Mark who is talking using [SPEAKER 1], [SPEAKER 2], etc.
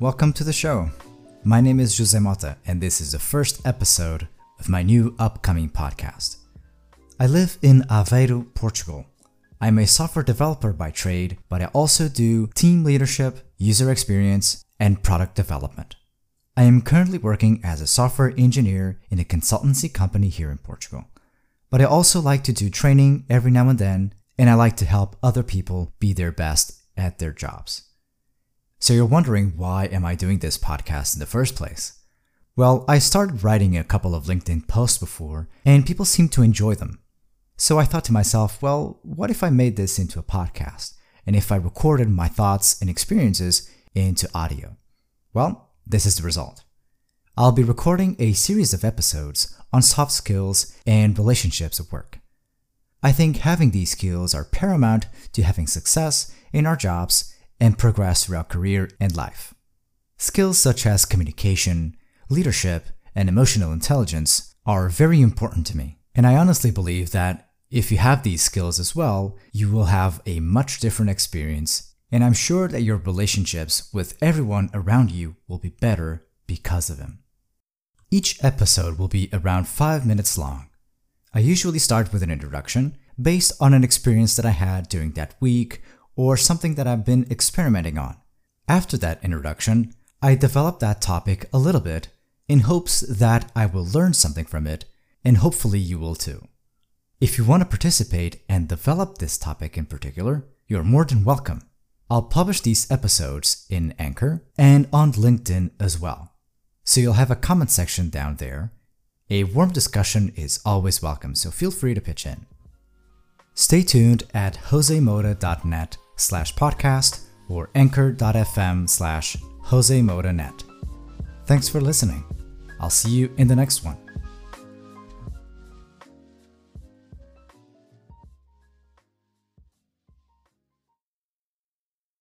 [SPEAKER 1] Welcome to the show. My name is Jose Mota, and this is the first episode of my new upcoming podcast. I live in Aveiro, Portugal. I'm a software developer by trade, but I also do team leadership, user experience, and product development. I am currently working as a software engineer in a consultancy company here in Portugal. But I also like to do training every now and then, and I like to help other people be their best at their jobs. So you're wondering why am I doing this podcast in the first place? Well, I started writing a couple of LinkedIn posts before, and people seemed to enjoy them. So I thought to myself, well, what if I made this into a podcast? And if I recorded my thoughts and experiences into audio? Well, this is the result. I'll be recording a series of episodes on soft skills and relationships at work. I think having these skills are paramount to having success in our jobs and progress throughout career and life. Skills such as communication, leadership, and emotional intelligence are very important to me, and I honestly believe that if you have these skills as well, you will have a much different experience, and I'm sure that your relationships with everyone around you will be better because of them. Each episode will be around 5 minutes long. I usually start with an introduction based on an experience that I had during that week or something that I've been experimenting on. After that introduction, I develop that topic a little bit in hopes that I will learn something from it, and hopefully you will too. If you want to participate and develop this topic in particular, you're more than welcome. I'll publish these episodes in Anchor and on LinkedIn as well. So you'll have a comment section down there. A warm discussion is always welcome, so feel free to pitch in. Stay tuned at josemota.net slash podcast or anchor.fm slash josemotanet. Thanks for listening. I'll see you in the next one.